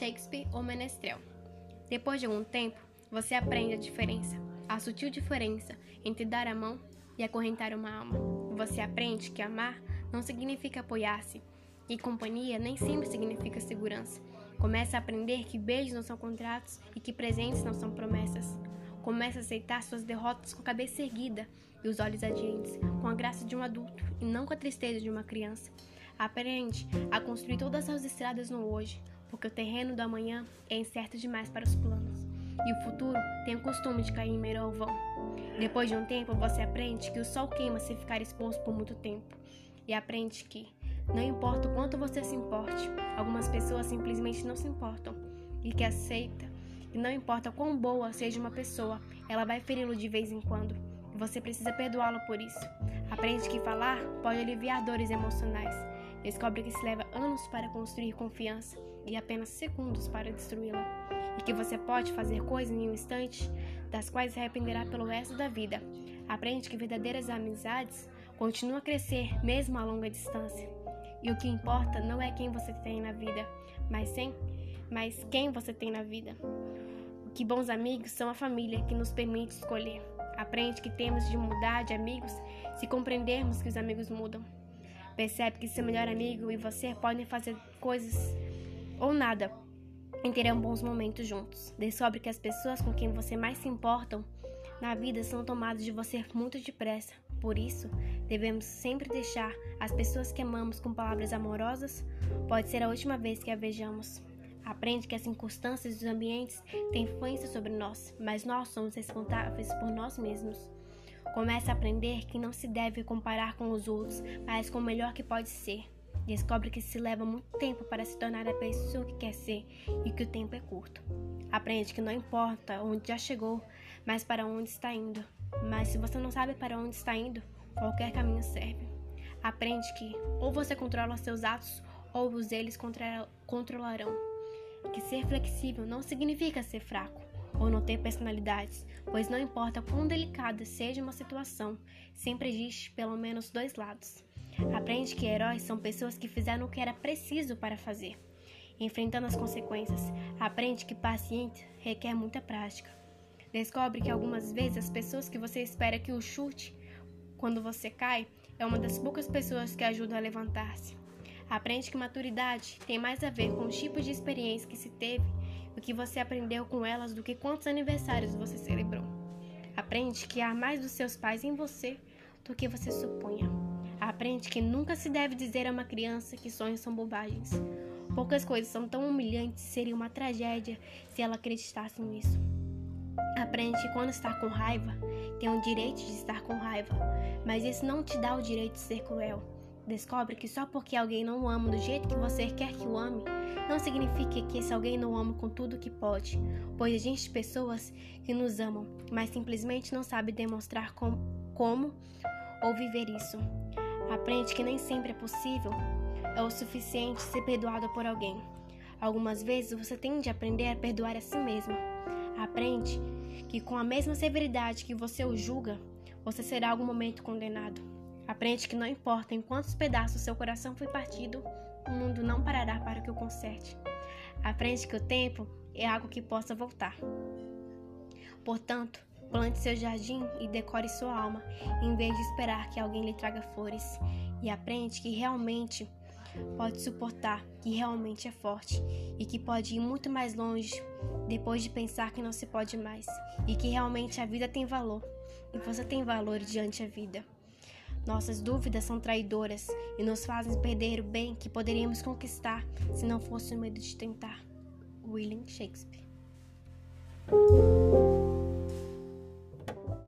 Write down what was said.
Shakespeare ou Menestrel. Depois de algum tempo, você aprende a diferença, a sutil diferença entre dar a mão e acorrentar uma alma. Você aprende que amar não significa apoiar-se, e companhia nem sempre significa segurança. Começa a aprender que beijos não são contratos e que presentes não são promessas. Começa a aceitar suas derrotas com a cabeça erguida e os olhos adiantes, com a graça de um adulto e não com a tristeza de uma criança. Aprende a construir todas as estradas no hoje, porque o terreno do amanhã é incerto demais para os planos, e o futuro tem o costume de cair em meio ao vão. Depois de um tempo, você aprende que o sol queima se ficar exposto por muito tempo, e aprende que não importa o quanto você se importe, algumas pessoas simplesmente não se importam e que aceita que não importa quão boa seja uma pessoa, ela vai feri-lo de vez em quando e você precisa perdoá-lo por isso. Aprende que falar pode aliviar dores emocionais. Descobre que se leva anos para construir confiança e apenas segundos para destruí-la. E que você pode fazer coisas em um instante das quais se arrependerá pelo resto da vida. Aprende que verdadeiras amizades continuam a crescer mesmo a longa distância. E o que importa não é quem você tem na vida, mas sim, mas quem você tem na vida. Que bons amigos são a família que nos permite escolher. Aprende que temos de mudar de amigos se compreendermos que os amigos mudam. Percebe que seu melhor amigo e você podem fazer coisas ou nada e terão bons momentos juntos. Descobre que as pessoas com quem você mais se importam na vida são tomadas de você muito depressa. Por isso, devemos sempre deixar as pessoas que amamos com palavras amorosas. Pode ser a última vez que a vejamos. Aprende que as circunstâncias e os ambientes têm influência sobre nós, mas nós somos responsáveis por nós mesmos. Comece a aprender que não se deve comparar com os outros, mas com o melhor que pode ser. Descobre que se leva muito tempo para se tornar a pessoa que quer ser e que o tempo é curto. Aprende que não importa onde já chegou, mas para onde está indo. Mas se você não sabe para onde está indo, qualquer caminho serve. Aprende que ou você controla seus atos ou os eles controlarão. Que ser flexível não significa ser fraco ou não ter personalidades, pois não importa quão delicada seja uma situação, sempre existe pelo menos dois lados. Aprende que heróis são pessoas que fizeram o que era preciso para fazer, enfrentando as consequências. Aprende que paciência requer muita prática. Descobre que algumas vezes as pessoas que você espera que o chute quando você cai é uma das poucas pessoas que ajudam a levantar-se. Aprende que maturidade tem mais a ver com o tipo de experiência que se teve, o que você aprendeu com elas, do que quantos aniversários você celebrou. Aprende que há mais dos seus pais em você do que você supunha. Aprende que nunca se deve dizer a uma criança que sonhos são bobagens. Poucas coisas são tão humilhantes, seria uma tragédia se ela acreditasse nisso. Aprende que quando está com raiva, tem o direito de estar com raiva, mas isso não te dá o direito de ser cruel. Descobre que só porque alguém não o ama do jeito que você quer que o ame, não significa que esse alguém não o ama com tudo que pode, pois existem pessoas que nos amam, mas simplesmente não sabem demonstrar com, como ou viver isso. Aprende que nem sempre é possível, é o suficiente ser perdoado por alguém. Algumas vezes você tem de aprender a perdoar a si mesmo. Aprende que com a mesma severidade que você o julga, você será algum momento condenado. Aprende que não importa em quantos pedaços seu coração foi partido, o mundo não parará para que o conserte. Aprende que o tempo é algo que possa voltar. Portanto, plante seu jardim e decore sua alma, em vez de esperar que alguém lhe traga flores. E aprende que realmente pode suportar, que realmente é forte e que pode ir muito mais longe depois de pensar que não se pode mais e que realmente a vida tem valor e você tem valor diante da vida. Nossas dúvidas são traidoras e nos fazem perder o bem que poderíamos conquistar se não fosse o medo de tentar. William Shakespeare